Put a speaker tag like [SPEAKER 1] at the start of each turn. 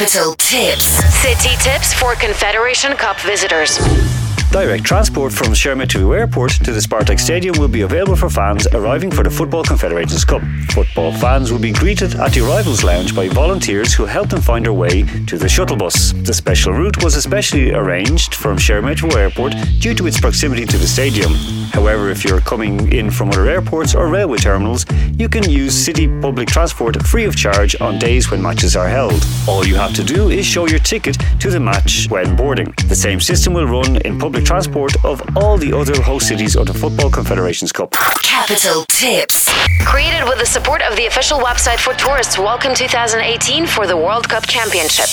[SPEAKER 1] Capital Tips. City tips for Confederation Cup visitors.
[SPEAKER 2] Direct transport from Sheremetyevo Airport to the Spartak Stadium will be available for fans arriving for the Football Confederations Cup. Football fans will be greeted at the arrivals lounge by volunteers who help them find their way to the shuttle bus. The special route was especially arranged from Sheremetyevo Airport due to its proximity to the stadium. However, if you're coming in from other airports or railway terminals, you can use city public transport free of charge on days when matches are held. All you have to do is show your ticket to the match when boarding. The same system will run in public transport of all the other host cities of the Football Confederations Cup.
[SPEAKER 1] Capital Tips. Created with the support of the official website for tourists Welcome 2018 for the World Cup Championship.